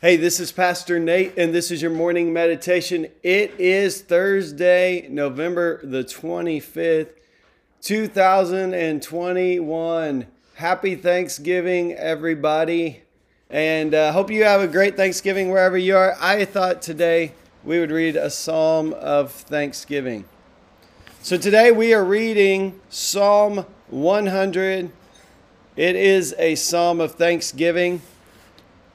Hey, this is Pastor Nate, and this is your morning meditation. It is Thursday, November the 25th, 2021. Happy Thanksgiving, everybody. And I uh, hope you have a great Thanksgiving wherever you are. I thought today we would read a psalm of thanksgiving. So today we are reading Psalm 100. It is a psalm of thanksgiving.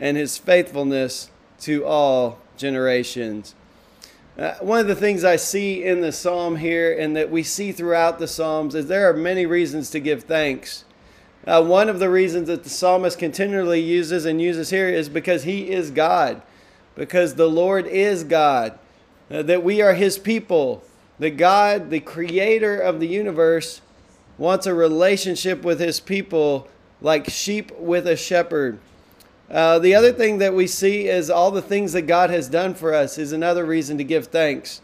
and his faithfulness to all generations. Uh, one of the things I see in the psalm here and that we see throughout the psalms is there are many reasons to give thanks. Uh, one of the reasons that the psalmist continually uses and uses here is because he is God, because the Lord is God, uh, that we are his people, that God, the creator of the universe, wants a relationship with his people like sheep with a shepherd. Uh, the other thing that we see is all the things that God has done for us is another reason to give thanks.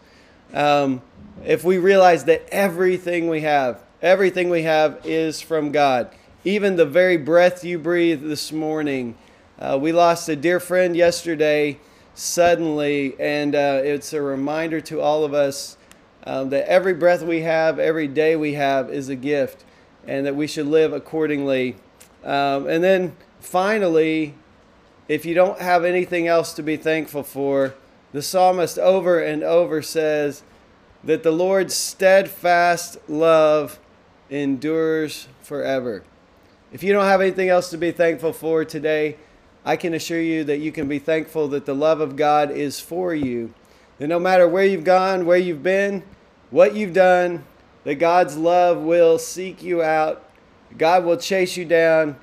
Um, if we realize that everything we have, everything we have is from God, even the very breath you breathe this morning. Uh, we lost a dear friend yesterday suddenly, and uh, it's a reminder to all of us um, that every breath we have, every day we have, is a gift, and that we should live accordingly. Um, and then finally, if you don't have anything else to be thankful for, the psalmist over and over says that the Lord's steadfast love endures forever. If you don't have anything else to be thankful for today, I can assure you that you can be thankful that the love of God is for you. That no matter where you've gone, where you've been, what you've done, that God's love will seek you out. God will chase you down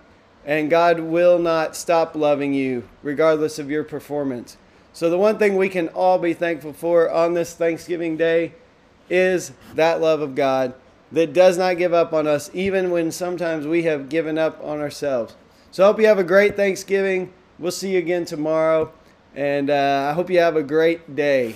and God will not stop loving you regardless of your performance. So, the one thing we can all be thankful for on this Thanksgiving Day is that love of God that does not give up on us, even when sometimes we have given up on ourselves. So, I hope you have a great Thanksgiving. We'll see you again tomorrow, and uh, I hope you have a great day.